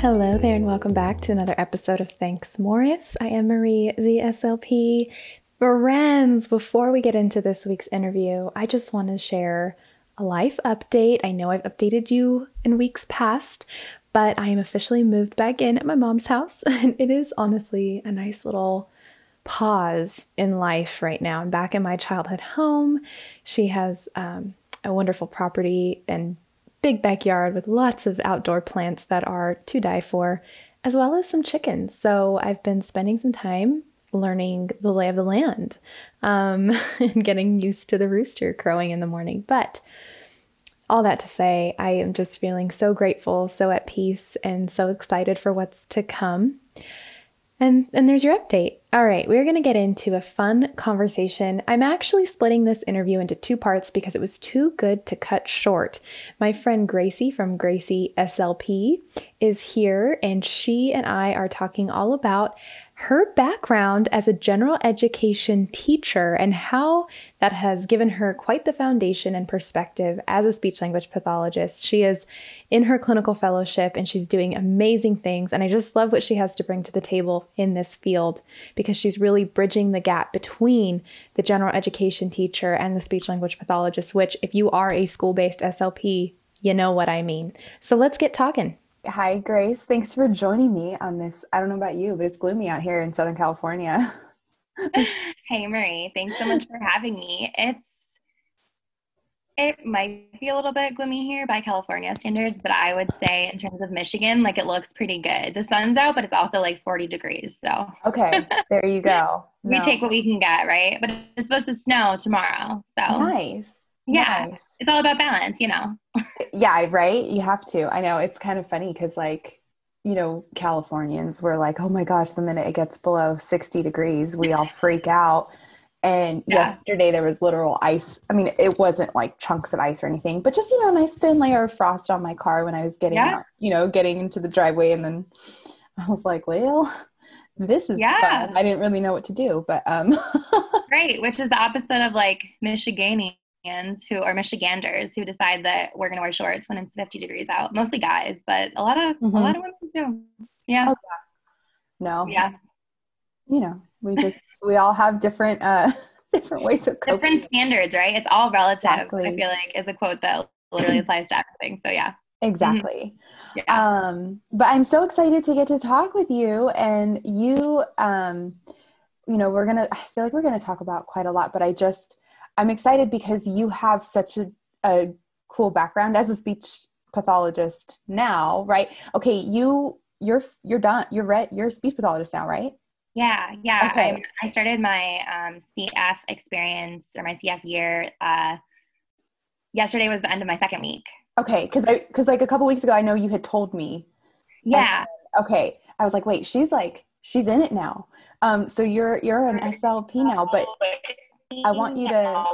Hello there, and welcome back to another episode of Thanks Morris. I am Marie, the SLP. Friends, before we get into this week's interview, I just want to share a life update. I know I've updated you in weeks past, but I am officially moved back in at my mom's house, and it is honestly a nice little pause in life right now. I'm back in my childhood home. She has um, a wonderful property and big backyard with lots of outdoor plants that are to die for, as well as some chickens. So I've been spending some time learning the lay of the land um, and getting used to the rooster crowing in the morning. But all that to say, I am just feeling so grateful, so at peace, and so excited for what's to come. And, and there's your update. All right, we're going to get into a fun conversation. I'm actually splitting this interview into two parts because it was too good to cut short. My friend Gracie from Gracie SLP is here, and she and I are talking all about her background as a general education teacher and how that has given her quite the foundation and perspective as a speech language pathologist. She is in her clinical fellowship and she's doing amazing things. And I just love what she has to bring to the table in this field because she's really bridging the gap between the general education teacher and the speech language pathologist, which, if you are a school based SLP, you know what I mean. So let's get talking. Hi, Grace. Thanks for joining me on this. I don't know about you, but it's gloomy out here in Southern California. hey, Marie. Thanks so much for having me. It's it might be a little bit gloomy here by California standards, but I would say in terms of Michigan, like it looks pretty good. The sun's out, but it's also like 40 degrees. So okay, there you go. we take what we can get, right? But it's supposed to snow tomorrow. So nice yeah nice. it's all about balance you know yeah right you have to i know it's kind of funny because like you know californians were like oh my gosh the minute it gets below 60 degrees we all freak out and yeah. yesterday there was literal ice i mean it wasn't like chunks of ice or anything but just you know a nice thin layer of frost on my car when i was getting yeah. out you know getting into the driveway and then i was like well this is yeah. fun. I didn't really know what to do, but um Right, which is the opposite of like Who are Michiganders who decide that we're going to wear shorts when it's 50 degrees out. Mostly guys, but a lot of mm-hmm. a lot of women too. Yeah. Oh, yeah. No. Yeah. You know, we just we all have different uh different ways of coping. Different standards, right? It's all relative. Exactly. I feel like is a quote that literally applies to everything. So yeah. Exactly. Mm-hmm. Yeah. Um, but I'm so excited to get to talk with you and you um you know, we're gonna I feel like we're gonna talk about quite a lot, but I just I'm excited because you have such a, a cool background as a speech pathologist now, right? Okay, you you're you're done. You're read. You're a speech pathologist now, right? Yeah, yeah. Okay. I, I started my um, CF experience or my CF year. Uh, yesterday was the end of my second week. Okay, because I because like a couple weeks ago, I know you had told me. Yeah. And, okay, I was like, wait, she's like she's in it now. Um, so you're you're an SLP now, but I want you to.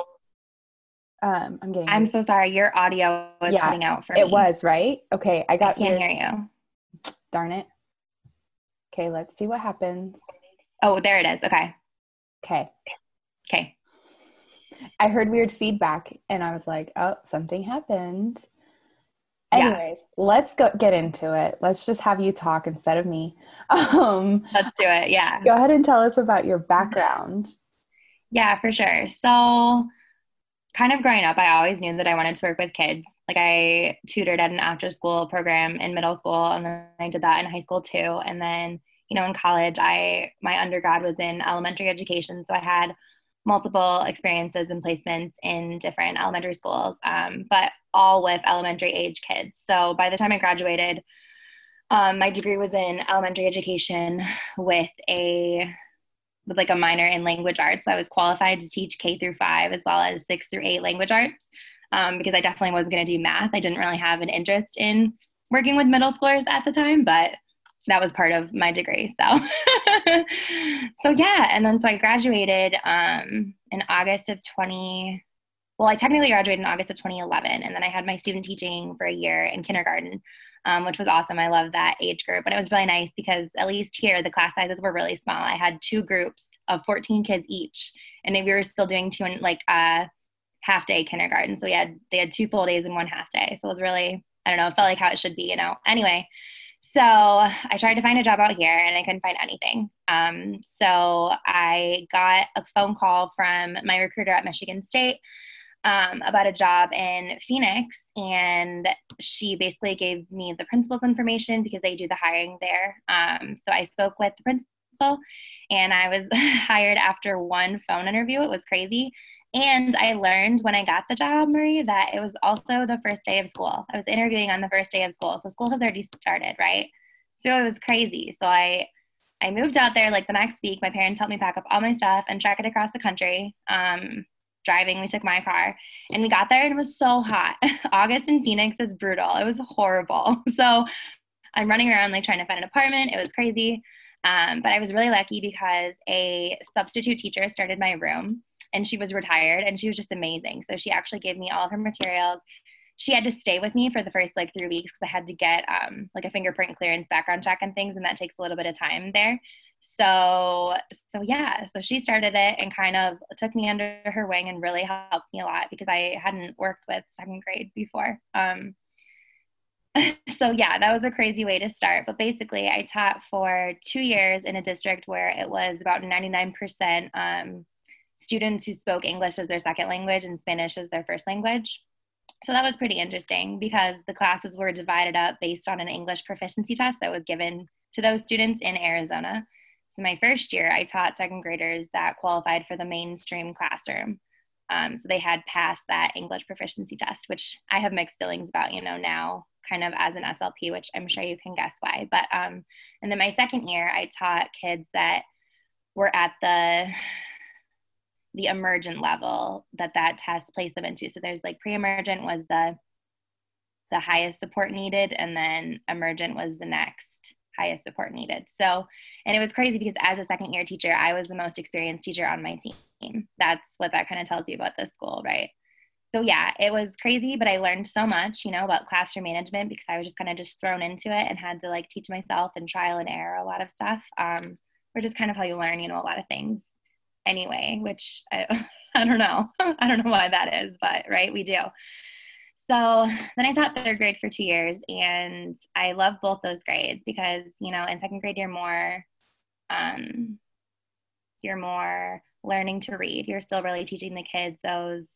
Um, I'm getting. I'm so sorry. Your audio was yeah, cutting out for it me. It was right. Okay, I got. I can't your, hear you. Darn it. Okay, let's see what happens. Oh, there it is. Okay. Okay. Okay. I heard weird feedback, and I was like, "Oh, something happened." Anyways, yeah. let's go get into it. Let's just have you talk instead of me. Um, let's do it. Yeah. Go ahead and tell us about your background. Yeah, for sure. So, kind of growing up, I always knew that I wanted to work with kids. Like, I tutored at an after school program in middle school, and then I did that in high school too. And then, you know, in college, I my undergrad was in elementary education, so I had multiple experiences and placements in different elementary schools, um, but all with elementary age kids. So by the time I graduated, um, my degree was in elementary education with a with like a minor in language arts. So I was qualified to teach K through five as well as six through eight language arts um, because I definitely wasn't going to do math. I didn't really have an interest in working with middle schoolers at the time, but that was part of my degree. So, so yeah. And then so I graduated um, in August of 20. Well, I technically graduated in August of 2011, and then I had my student teaching for a year in kindergarten um, which was awesome. I love that age group. But it was really nice because at least here, the class sizes were really small. I had two groups of 14 kids each, and we were still doing two and like a half day kindergarten. So we had they had two full days and one half day. So it was really I don't know, it felt like how it should be, you know. Anyway, so I tried to find a job out here and I couldn't find anything. Um, so I got a phone call from my recruiter at Michigan State um, about a job in Phoenix, and she basically gave me the principal's information because they do the hiring there. Um, so I spoke with the principal, and I was hired after one phone interview. It was crazy. And I learned when I got the job, Marie, that it was also the first day of school. I was interviewing on the first day of school. So school has already started, right? So it was crazy. So I I moved out there like the next week. My parents helped me pack up all my stuff and track it across the country. Um, driving, we took my car and we got there and it was so hot. August in Phoenix is brutal. It was horrible. So I'm running around like trying to find an apartment. It was crazy. Um, but I was really lucky because a substitute teacher started my room and she was retired and she was just amazing. So she actually gave me all of her materials. She had to stay with me for the first like three weeks because I had to get um, like a fingerprint clearance background check and things, and that takes a little bit of time there. So, so yeah, so she started it and kind of took me under her wing and really helped me a lot because I hadn't worked with second grade before. Um, so yeah, that was a crazy way to start. But basically, I taught for two years in a district where it was about 99% um, students who spoke English as their second language and Spanish as their first language. So that was pretty interesting because the classes were divided up based on an English proficiency test that was given to those students in Arizona. So my first year, I taught second graders that qualified for the mainstream classroom. Um, so they had passed that English proficiency test, which I have mixed feelings about, you know, now kind of as an SLP, which I'm sure you can guess why. But um, and then my second year, I taught kids that were at the the emergent level that that test placed them into. So there's like pre-emergent was the the highest support needed, and then emergent was the next highest support needed. So, and it was crazy because as a second year teacher, I was the most experienced teacher on my team. That's what that kind of tells you about this school, right? So yeah, it was crazy, but I learned so much, you know, about classroom management because I was just kind of just thrown into it and had to like teach myself and trial and error a lot of stuff. Um, which is kind of how you learn, you know, a lot of things anyway, which I, I don't know. I don't know why that is, but right, we do. So then I taught third grade for two years, and I love both those grades because you know in second grade you're more, um, you're more learning to read. You're still really teaching the kids those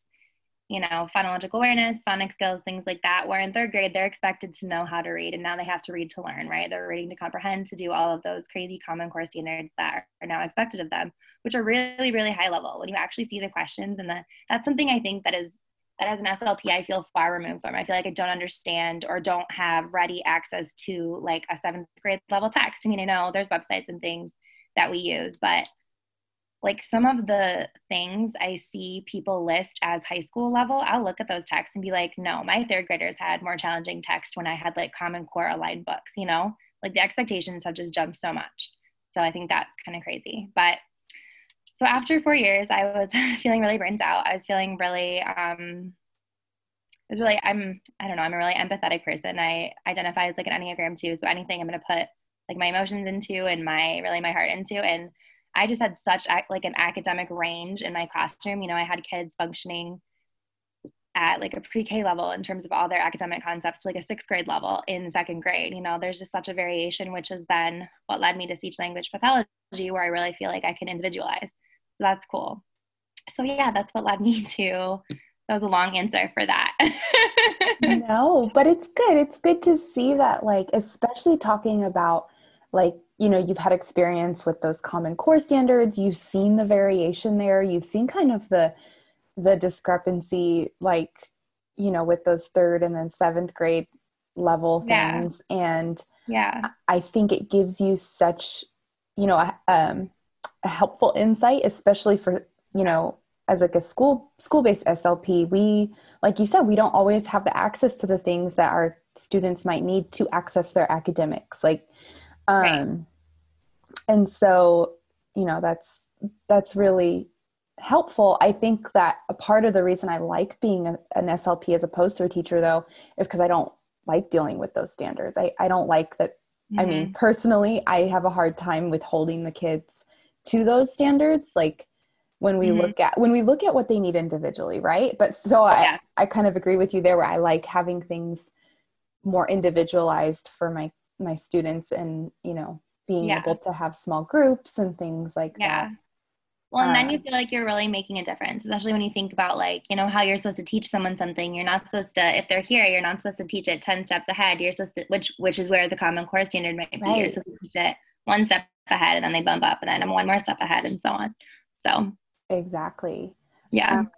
you know, phonological awareness, phonics skills, things like that. Where in third grade, they're expected to know how to read, and now they have to read to learn, right? They're reading to comprehend, to do all of those crazy Common Core standards that are now expected of them, which are really, really high level. When you actually see the questions, and the that's something I think that is that as an SLP, I feel far removed from. I feel like I don't understand or don't have ready access to like a seventh grade level text. I mean, I know there's websites and things that we use, but like some of the things I see people list as high school level, I'll look at those texts and be like, no, my third graders had more challenging text when I had like Common Core aligned books, you know? Like the expectations have just jumped so much. So I think that's kind of crazy. But so after four years, I was feeling really burnt out. I was feeling really, um, it was really, I'm, I don't know, I'm a really empathetic person. I identify as like an Enneagram two. So anything I'm going to put like my emotions into and my, really my heart into. And I just had such like an academic range in my classroom. You know, I had kids functioning at like a pre-K level in terms of all their academic concepts like a sixth grade level in second grade. You know, there's just such a variation, which is then what led me to speech language pathology, where I really feel like I can individualize. That's cool. So yeah, that's what led me to. That was a long answer for that. no, but it's good. It's good to see that, like, especially talking about like you know you've had experience with those common core standards you've seen the variation there you've seen kind of the the discrepancy like you know with those third and then seventh grade level things yeah. and yeah i think it gives you such you know um, a helpful insight especially for you know as like a school school based slp we like you said we don't always have the access to the things that our students might need to access their academics like um, right. And so, you know, that's that's really helpful. I think that a part of the reason I like being a, an SLP as opposed to a teacher, though, is because I don't like dealing with those standards. I, I don't like that. Mm-hmm. I mean, mm-hmm. personally, I have a hard time with holding the kids to those standards. Like when we mm-hmm. look at when we look at what they need individually, right? But so yeah. I I kind of agree with you there, where I like having things more individualized for my my students and you know being yeah. able to have small groups and things like yeah. that well, and then you um, feel like you're really making a difference, especially when you think about like, you know, how you're supposed to teach someone something. You're not supposed to, if they're here, you're not supposed to teach it 10 steps ahead. You're supposed to, which, which is where the common core standard might be. Right. You're supposed to teach it one step ahead and then they bump up and then I'm one more step ahead and so on. So, exactly. Yeah. Um,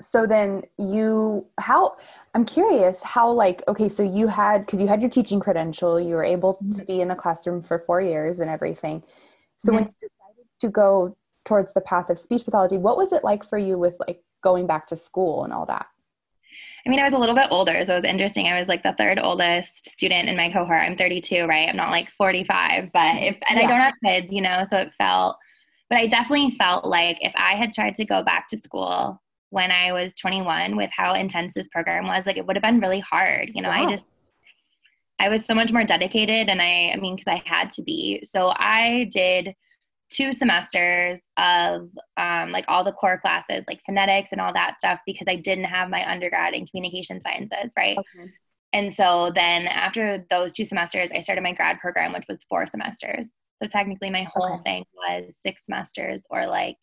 so then you, how, I'm curious how, like, okay, so you had, because you had your teaching credential, you were able to mm-hmm. be in a classroom for four years and everything. So mm-hmm. when you decided to go towards the path of speech pathology what was it like for you with like going back to school and all that I mean, I was a little bit older, so it was interesting. I was like the third oldest student in my cohort. I'm 32, right? I'm not like 45, but if, and yeah. I don't have kids, you know, so it felt, but I definitely felt like if I had tried to go back to school when I was 21 with how intense this program was, like it would have been really hard. You know, I just, I was so much more dedicated and I, I mean, cause I had to be. So I did two semesters of um, like all the core classes, like phonetics and all that stuff, because I didn't have my undergrad in communication sciences, right? Okay. And so then after those two semesters, I started my grad program, which was four semesters. So technically, my whole okay. thing was six semesters or like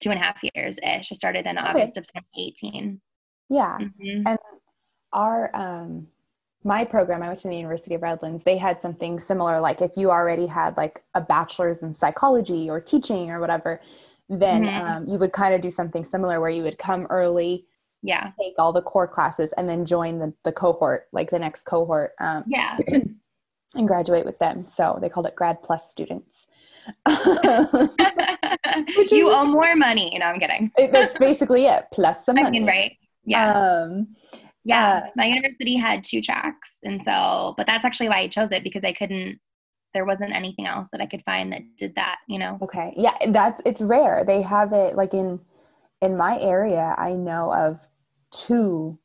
two and a half years ish. I started in August of 2018. Yeah. Mm-hmm. And our, um, my program, I went to the University of Redlands, they had something similar. Like if you already had like a bachelor's in psychology or teaching or whatever, then mm-hmm. um, you would kind of do something similar where you would come early, yeah, take all the core classes, and then join the, the cohort, like the next cohort, um, yeah, and graduate with them. So they called it grad plus students. you owe more money. No, I'm kidding. it, that's basically it. Plus some money. I mean, right? Yeah. Um, yeah, uh, my university had two tracks. And so, but that's actually why I chose it because I couldn't, there wasn't anything else that I could find that did that, you know? Okay. Yeah. That's, it's rare. They have it like in, in my area, I know of two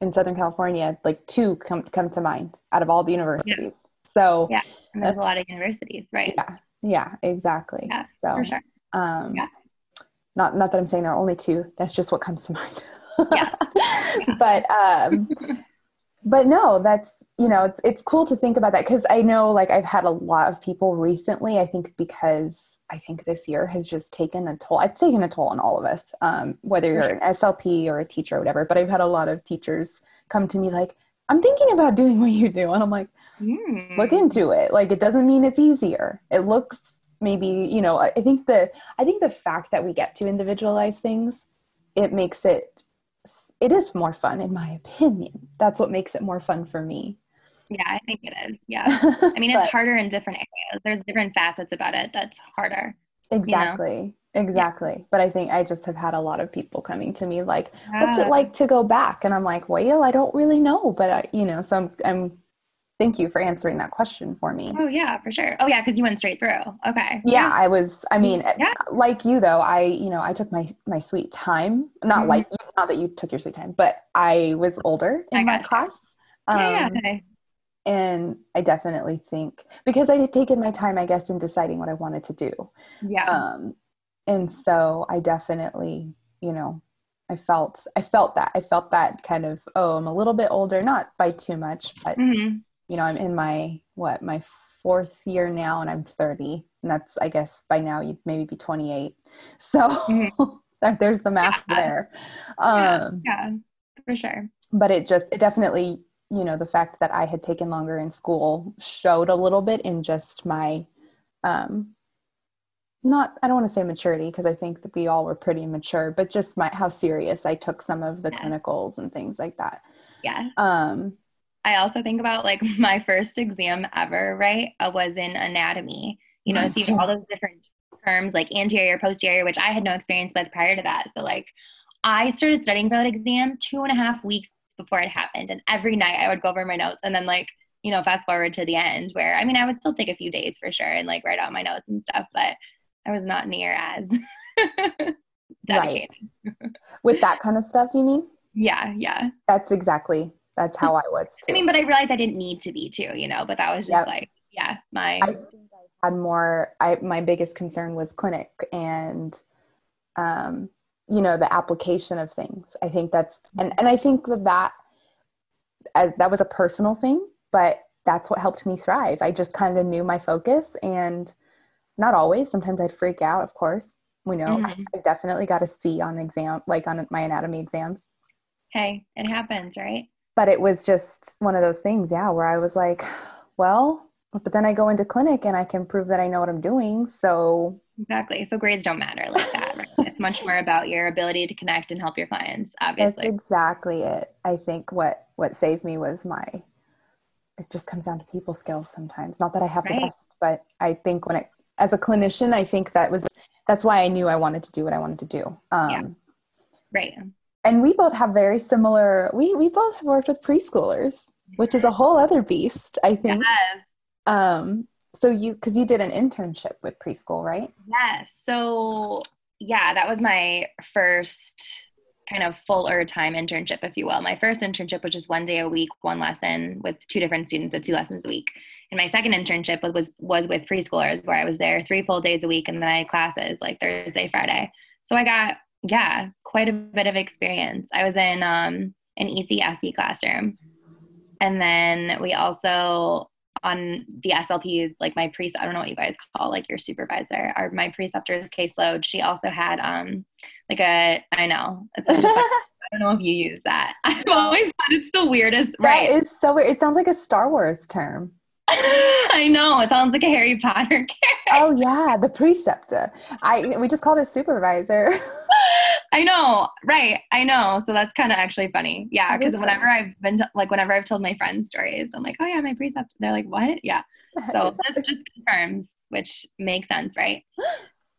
in Southern California, like two come, come to mind out of all the universities. Yeah. So, yeah. And there's a lot of universities, right? Yeah. Yeah, exactly. Yeah, so, for sure. Um, yeah. Not, not that I'm saying there are only two. That's just what comes to mind yeah. but um but no that's you know it's it's cool to think about that because i know like i've had a lot of people recently i think because i think this year has just taken a toll it's taken a toll on all of us um, whether you're an slp or a teacher or whatever but i've had a lot of teachers come to me like i'm thinking about doing what you do and i'm like mm. look into it like it doesn't mean it's easier it looks maybe you know i think the i think the fact that we get to individualize things it makes it it is more fun in my opinion that's what makes it more fun for me yeah i think it is yeah i mean it's but, harder in different areas there's different facets about it that's harder exactly you know? exactly yeah. but i think i just have had a lot of people coming to me like yeah. what's it like to go back and i'm like well i don't really know but I, you know so i'm, I'm thank you for answering that question for me. Oh yeah, for sure. Oh yeah, because you went straight through. Okay. Yeah, yeah, I was. I mean, like you though, I you know I took my my sweet time. Not mm-hmm. like not that you took your sweet time, but I was older in my class. Um, yeah, yeah. And I definitely think because I had taken my time, I guess, in deciding what I wanted to do. Yeah. Um, and so I definitely, you know, I felt I felt that I felt that kind of oh I'm a little bit older, not by too much, but mm-hmm you know, I'm in my what my fourth year now, and I'm 30, and that's I guess by now you'd maybe be 28. So mm-hmm. there's the math yeah. there. Um, yeah, yeah, for sure. But it just it definitely you know the fact that I had taken longer in school showed a little bit in just my um not I don't want to say maturity because I think that we all were pretty mature, but just my how serious I took some of the yeah. clinicals and things like that. Yeah. Um I also think about like my first exam ever, right? i was in anatomy. You know, see all those different terms like anterior, posterior, which I had no experience with prior to that. So like I started studying for that exam two and a half weeks before it happened. And every night I would go over my notes and then like, you know, fast forward to the end where I mean I would still take a few days for sure and like write out my notes and stuff, but I was not near as dedicated. Right. With that kind of stuff, you mean? Yeah, yeah. That's exactly that's how I was too. I mean, but I realized I didn't need to be too, you know, but that was just yep. like, yeah, my. I had more, I, my biggest concern was clinic and, um, you know, the application of things. I think that's, and, and I think that that, as that was a personal thing, but that's what helped me thrive. I just kind of knew my focus and not always. Sometimes I'd freak out, of course. We know mm-hmm. I definitely got a C on exam, like on my anatomy exams. Hey, it happens, right? But it was just one of those things, yeah, where I was like, well, but then I go into clinic and I can prove that I know what I'm doing. So exactly. So grades don't matter like that. Right? it's much more about your ability to connect and help your clients. Obviously, that's exactly it. I think what what saved me was my. It just comes down to people skills sometimes. Not that I have right. the best, but I think when it as a clinician, I think that was that's why I knew I wanted to do what I wanted to do. Um, yeah. Right. And we both have very similar. We we both have worked with preschoolers, which is a whole other beast. I think. Yes. Um, so you, because you did an internship with preschool, right? Yes. So yeah, that was my first kind of fuller time internship, if you will. My first internship was just one day a week, one lesson with two different students, so two lessons a week. And my second internship was was, was with preschoolers, where I was there three full days a week, and then I had classes like Thursday, Friday. So I got yeah, quite a bit of experience. I was in um, an ECSE classroom, and then we also on the SLP, like my priest, I don't know what you guys call like your supervisor or my preceptor's caseload. She also had um like a I know it's I don't know if you use that. I've always thought it's the weirdest. That right? It's so weird. It sounds like a Star Wars term. I know it sounds like a Harry Potter character. Oh yeah, the preceptor. I we just called it supervisor. I know, right? I know. So that's kind of actually funny. Yeah, because whenever funny. I've been like, whenever I've told my friends stories, I'm like, oh yeah, my precept. They're like, what? Yeah. So this just confirms, which makes sense, right?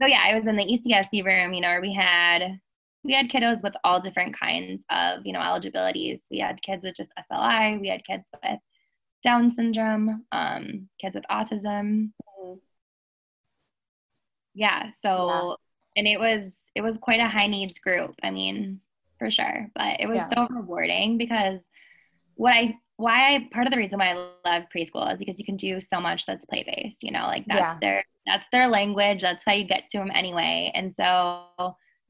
So yeah, I was in the ECSE room, you know, where we had we had kiddos with all different kinds of you know eligibilities. We had kids with just SLI. We had kids with Down syndrome, um, kids with autism. Mm-hmm. Yeah. So, yeah. and it was it was quite a high needs group. I mean, for sure. But it was yeah. so rewarding because what I why I part of the reason why I love preschool is because you can do so much that's play based. You know, like that's yeah. their that's their language. That's how you get to them anyway. And so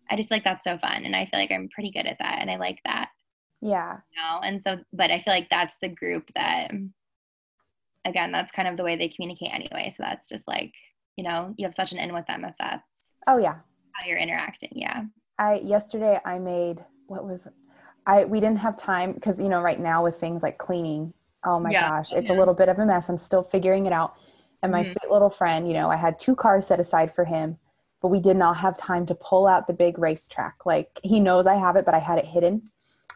I just like that's so fun, and I feel like I'm pretty good at that, and I like that. Yeah. You know, and so, but I feel like that's the group that, again, that's kind of the way they communicate anyway. So that's just like you know you have such an in with them if that's. Oh yeah, how you're interacting. Yeah. I yesterday I made what was I we didn't have time because you know right now with things like cleaning. Oh my yeah. gosh, it's yeah. a little bit of a mess. I'm still figuring it out. And my mm-hmm. sweet little friend, you know, I had two cars set aside for him, but we did not have time to pull out the big racetrack. Like he knows I have it, but I had it hidden.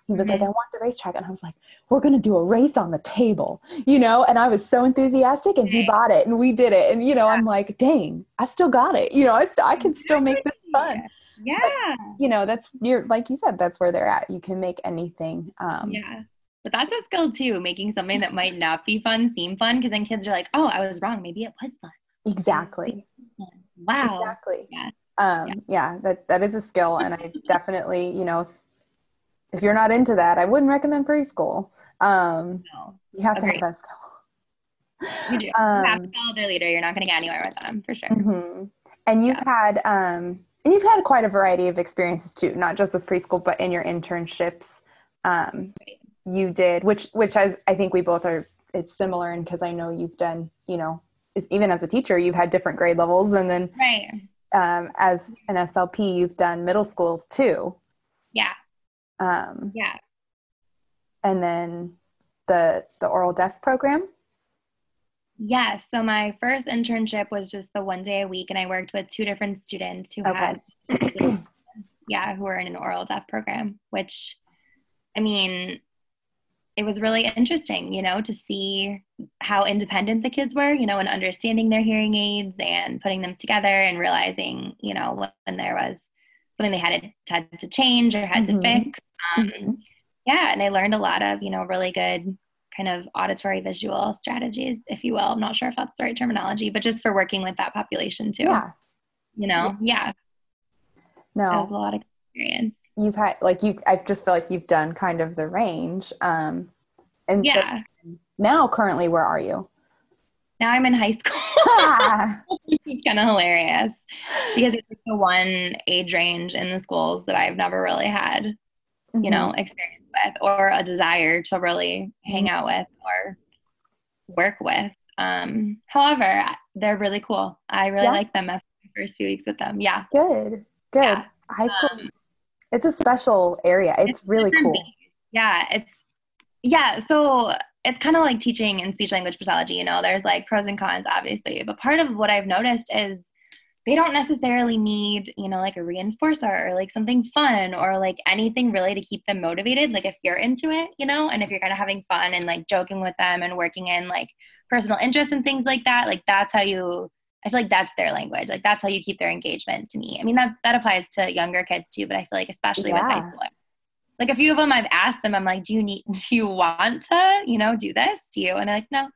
He was mm-hmm. like, I want the racetrack. And I was like, we're going to do a race on the table, you know? And I was so enthusiastic and he bought it and we did it. And, you know, yeah. I'm like, dang, I still got it. You know, I, st- I can still make this fun. Yeah. But, you know, that's, you're, like you said, that's where they're at. You can make anything. Um, yeah. But that's a skill too, making something that might not be fun seem fun. Cause then kids are like, oh, I was wrong. Maybe it was fun. Exactly. Wow. Exactly. Yeah. Um, yeah. yeah, that, that is a skill. And I definitely, you know, if, if you're not into that, I wouldn't recommend preschool. Um, no. You have Agreed. to have that. You do. Um, you have to follow their leader. You're not going to get anywhere with them for sure. Mm-hmm. And you've yeah. had um, and you've had quite a variety of experiences too, not just with preschool, but in your internships. Um, right. You did, which which I, I think we both are. It's similar, and because I know you've done, you know, even as a teacher, you've had different grade levels, and then right. Um, as an SLP, you've done middle school too. Yeah. Um, yeah. And then the the oral deaf program. Yes. So my first internship was just the one day a week, and I worked with two different students who okay. had, yeah, who were in an oral deaf program. Which, I mean, it was really interesting, you know, to see how independent the kids were, you know, and understanding their hearing aids and putting them together and realizing, you know, when there was something they had to, had to change or had mm-hmm. to fix. Um, mm-hmm. Yeah, and I learned a lot of, you know, really good kind of auditory visual strategies, if you will. I'm not sure if that's the right terminology, but just for working with that population too. Yeah. You know, yeah. No. a lot of experience. You've had like you I just feel like you've done kind of the range. Um and yeah. So now currently where are you? Now I'm in high school. it's kind of hilarious because it's the one age range in the schools that I've never really had, mm-hmm. you know, experience with or a desire to really hang out with or work with. Um, however, they're really cool. I really yeah. like them after the first few weeks with them. Yeah. Good. Good. Yeah. High school. Um, it's a special area. It's, it's really cool. Yeah. It's, yeah. So it's kind of like teaching in speech language pathology. You know, there's like pros and cons, obviously. But part of what I've noticed is they don't necessarily need, you know, like a reinforcer or like something fun or like anything really to keep them motivated. Like if you're into it, you know, and if you're kind of having fun and like joking with them and working in like personal interests and things like that, like that's how you I feel like that's their language. Like that's how you keep their engagement to me. I mean that that applies to younger kids too, but I feel like especially yeah. with high school. Like a few of them I've asked them, I'm like, Do you need do you want to, you know, do this? Do you? And they're like, No.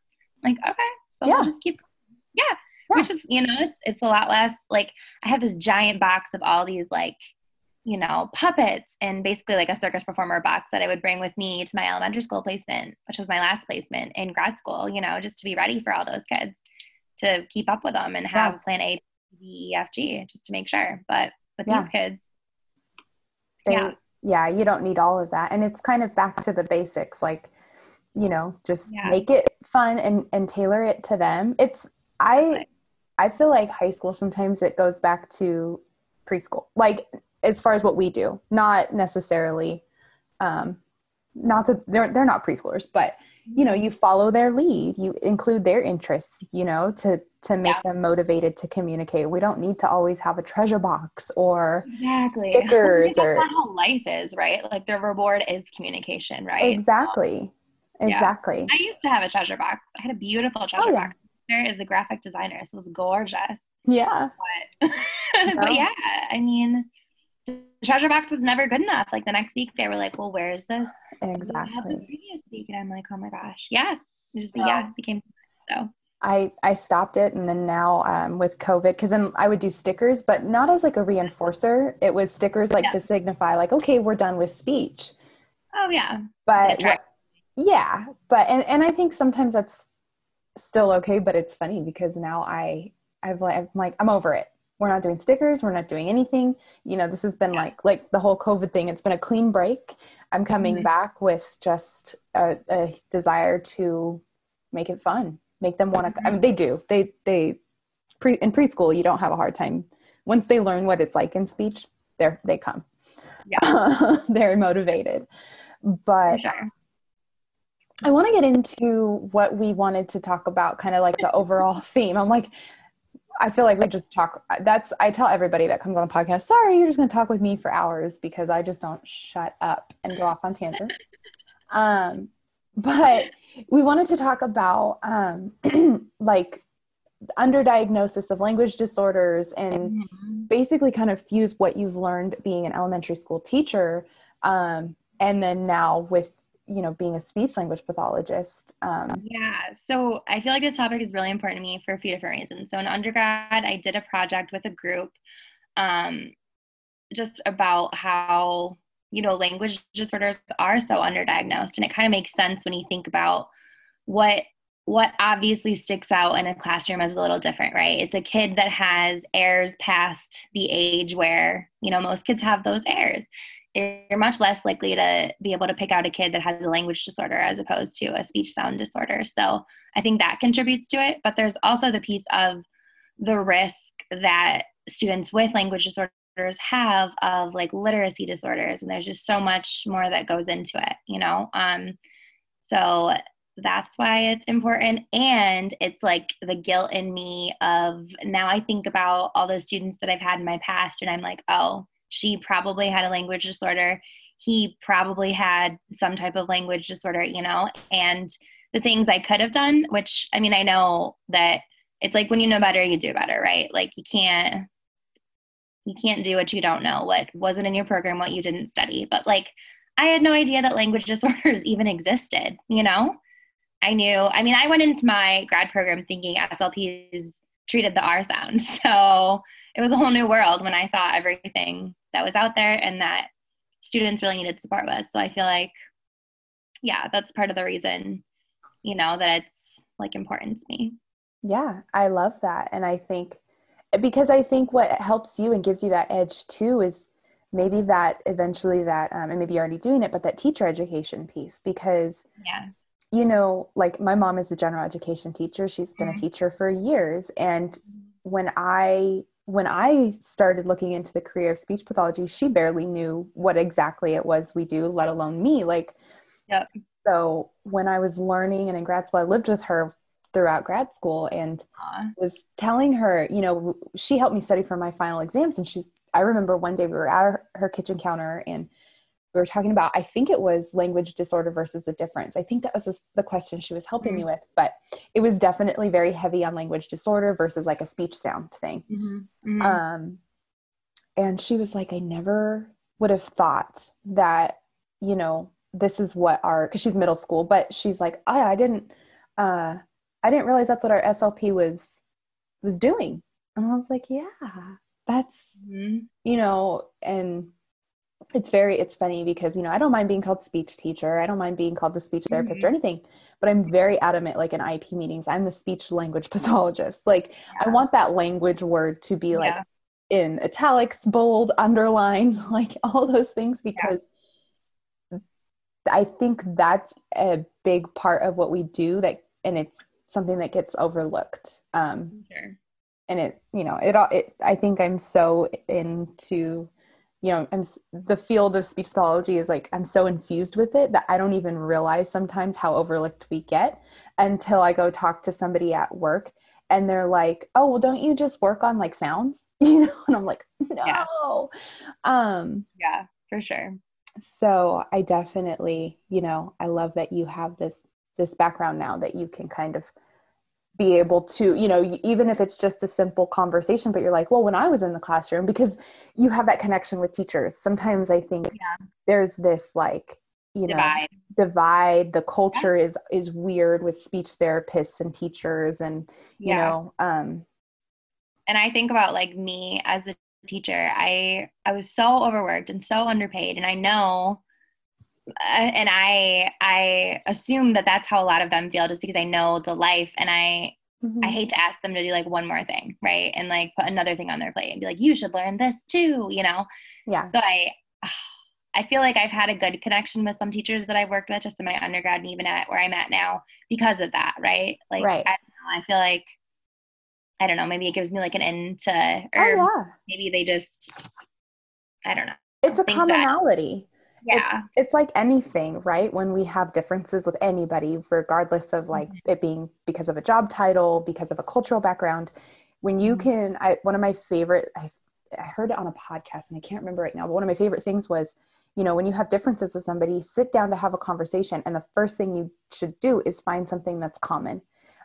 I'm like, okay. So yeah. we'll just keep yeah yeah. which is you know it's it's a lot less like i have this giant box of all these like you know puppets and basically like a circus performer box that i would bring with me to my elementary school placement which was my last placement in grad school you know just to be ready for all those kids to keep up with them and have yeah. plan a b e f g just to make sure but with yeah. these kids they, yeah yeah you don't need all of that and it's kind of back to the basics like you know just yeah. make it fun and and tailor it to them it's i I feel like high school sometimes it goes back to preschool, like as far as what we do, not necessarily, um, not that they're they're not preschoolers, but you know, you follow their lead, you include their interests, you know, to to make yeah. them motivated to communicate. We don't need to always have a treasure box or exactly stickers or how life is, right? Like the reward is communication, right? Exactly. So, exactly. Yeah. I used to have a treasure box. I had a beautiful treasure oh, yeah. box is a graphic designer, so it was gorgeous. Yeah. But, but yeah, I mean, the treasure box was never good enough. Like the next week, they were like, "Well, where's this?" Exactly. The previous week, and I'm like, "Oh my gosh, yeah." It just yeah, yeah became so. I I stopped it, and then now um, with COVID, because then I would do stickers, but not as like a reinforcer. It was stickers like yeah. to signify, like, okay, we're done with speech. Oh yeah. But yeah, but and and I think sometimes that's still okay, but it's funny because now I I've like I'm like I'm over it. We're not doing stickers. We're not doing anything. You know, this has been like like the whole COVID thing. It's been a clean break. I'm coming mm-hmm. back with just a, a, desire to make it fun, make them want to. Mm-hmm. I mean, they do. They they pre in preschool. You don't have a hard time once they learn what it's like in speech. They they come. Yeah, they're motivated. But sure. I want to get into what we wanted to talk about, kind of like the overall theme. I'm like, I feel like we just talk. That's I tell everybody that comes on the podcast. Sorry, you're just going to talk with me for hours because I just don't shut up and go off on tangents. Um, but we wanted to talk about um, like underdiagnosis of language disorders and mm-hmm. basically kind of fuse what you've learned being an elementary school teacher um, and then now with you know being a speech language pathologist um, yeah so i feel like this topic is really important to me for a few different reasons. So in undergrad i did a project with a group um, just about how you know language disorders are so underdiagnosed and it kind of makes sense when you think about what what obviously sticks out in a classroom is a little different right? It's a kid that has errors past the age where you know most kids have those errors you're much less likely to be able to pick out a kid that has a language disorder as opposed to a speech sound disorder. So I think that contributes to it. But there's also the piece of the risk that students with language disorders have of like literacy disorders. And there's just so much more that goes into it, you know? Um, so that's why it's important. And it's like the guilt in me of now I think about all those students that I've had in my past and I'm like, oh, she probably had a language disorder. He probably had some type of language disorder, you know, and the things I could have done, which I mean, I know that it's like when you know better, you do better, right? Like you can't you can't do what you don't know, what wasn't in your program, what you didn't study. But like I had no idea that language disorders even existed, you know? I knew, I mean, I went into my grad program thinking SLPs treated the R sound. So it was a whole new world when I saw everything that was out there and that students really needed support with. So I feel like, yeah, that's part of the reason, you know, that it's like important to me. Yeah, I love that. And I think because I think what helps you and gives you that edge too is maybe that eventually that, um, and maybe you're already doing it, but that teacher education piece because yeah. you know, like my mom is a general education teacher. She's been mm-hmm. a teacher for years. And when I when I started looking into the career of speech pathology, she barely knew what exactly it was we do, let alone me. Like, yep. so when I was learning and in grad school, I lived with her throughout grad school and Aww. was telling her, you know, she helped me study for my final exams. And she's, I remember one day we were at her, her kitchen counter and we were talking about i think it was language disorder versus the difference i think that was the question she was helping mm-hmm. me with but it was definitely very heavy on language disorder versus like a speech sound thing mm-hmm. Mm-hmm. um and she was like i never would have thought that you know this is what our because she's middle school but she's like i i didn't uh i didn't realize that's what our slp was was doing and i was like yeah that's mm-hmm. you know and it's very it's funny because you know i don't mind being called speech teacher i don't mind being called the speech therapist mm-hmm. or anything but i'm very adamant like in ip meetings i'm the speech language pathologist like yeah. i want that language word to be like yeah. in italics bold underlined like all those things because yeah. i think that's a big part of what we do that and it's something that gets overlooked um sure. and it you know it all it i think i'm so into you know i'm the field of speech pathology is like i'm so infused with it that i don't even realize sometimes how overlooked we get until i go talk to somebody at work and they're like oh well don't you just work on like sounds? You know and i'm like no. Yeah. um yeah for sure. so i definitely you know i love that you have this this background now that you can kind of be able to you know even if it's just a simple conversation but you're like well when i was in the classroom because you have that connection with teachers sometimes i think yeah. there's this like you divide. know divide the culture yeah. is is weird with speech therapists and teachers and you yeah. know um and i think about like me as a teacher i i was so overworked and so underpaid and i know and I I assume that that's how a lot of them feel just because I know the life and I mm-hmm. I hate to ask them to do like one more thing, right? And like put another thing on their plate and be like, you should learn this too, you know? Yeah. So I I feel like I've had a good connection with some teachers that I've worked with just in my undergrad and even at where I'm at now because of that, right? Like right. I, know, I feel like I don't know, maybe it gives me like an end to oh, or oh, yeah. maybe they just I don't know. It's a commonality. That, yeah it's, it's, like anything right when we have differences with anybody regardless of like mm-hmm. it being because of a job title because of a cultural background when you mm-hmm. can i one of my favorite I, I heard it on a podcast and i can't remember right now but one of my favorite things was you know when you have differences with somebody sit down to have a conversation and the first thing you should do is find something that's common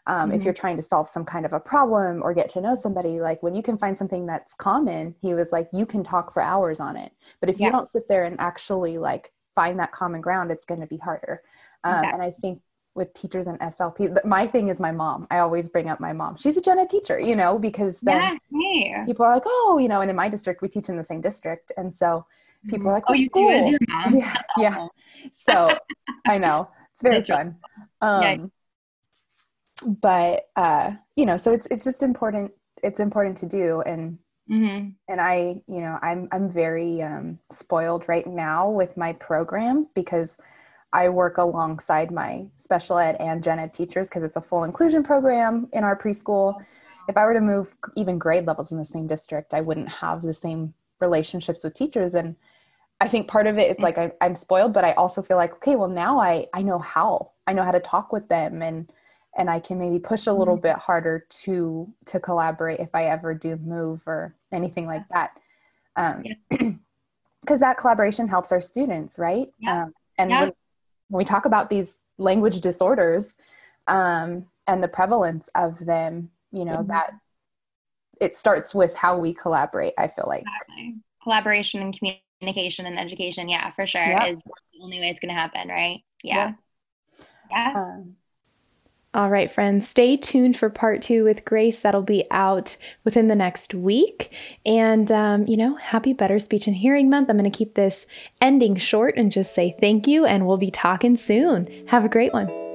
um, mm-hmm. if you're trying to solve some kind of a problem or get to know somebody like when you can find something that's common he was like you can talk for hours on it. But if yeah. you don't sit there and actually like find that common ground it's going to be harder. Um, okay. and i think with teachers and slp my thing is my mom. I always bring up my mom. She's a gen ed teacher you know because then yeah, people are like oh you know and in my district we teach in the same district. And so people are like oh, you school? do as your mom? Yeah yeah. So i know. It's very That's fun. um, yeah but uh, you know, so it's it's just important. It's important to do, and mm-hmm. and I, you know, I'm I'm very um, spoiled right now with my program because I work alongside my special ed and gen ed teachers because it's a full inclusion program in our preschool. If I were to move even grade levels in the same district, I wouldn't have the same relationships with teachers and I think part of it is like I, I'm spoiled, but I also feel like okay, well now I I know how I know how to talk with them and and I can maybe push a little mm-hmm. bit harder to to collaborate if I ever do move or anything like that. Um, because yeah. that collaboration helps our students, right? Yeah. Um, and yeah. when, when, we talk about these language disorders um, and the prevalence of them, you know mm-hmm. that it starts with how we collaborate. I feel like exactly. collaboration and communication and education, yeah, for sure, is the only way it's going to happen, right? Yeah. Yeah. Um, all right, friends, stay tuned for part two with Grace. That'll be out within the next week. And, um, you know, happy Better Speech and Hearing Month. I'm going to keep this ending short and just say thank you, and we'll be talking soon. Have a great one.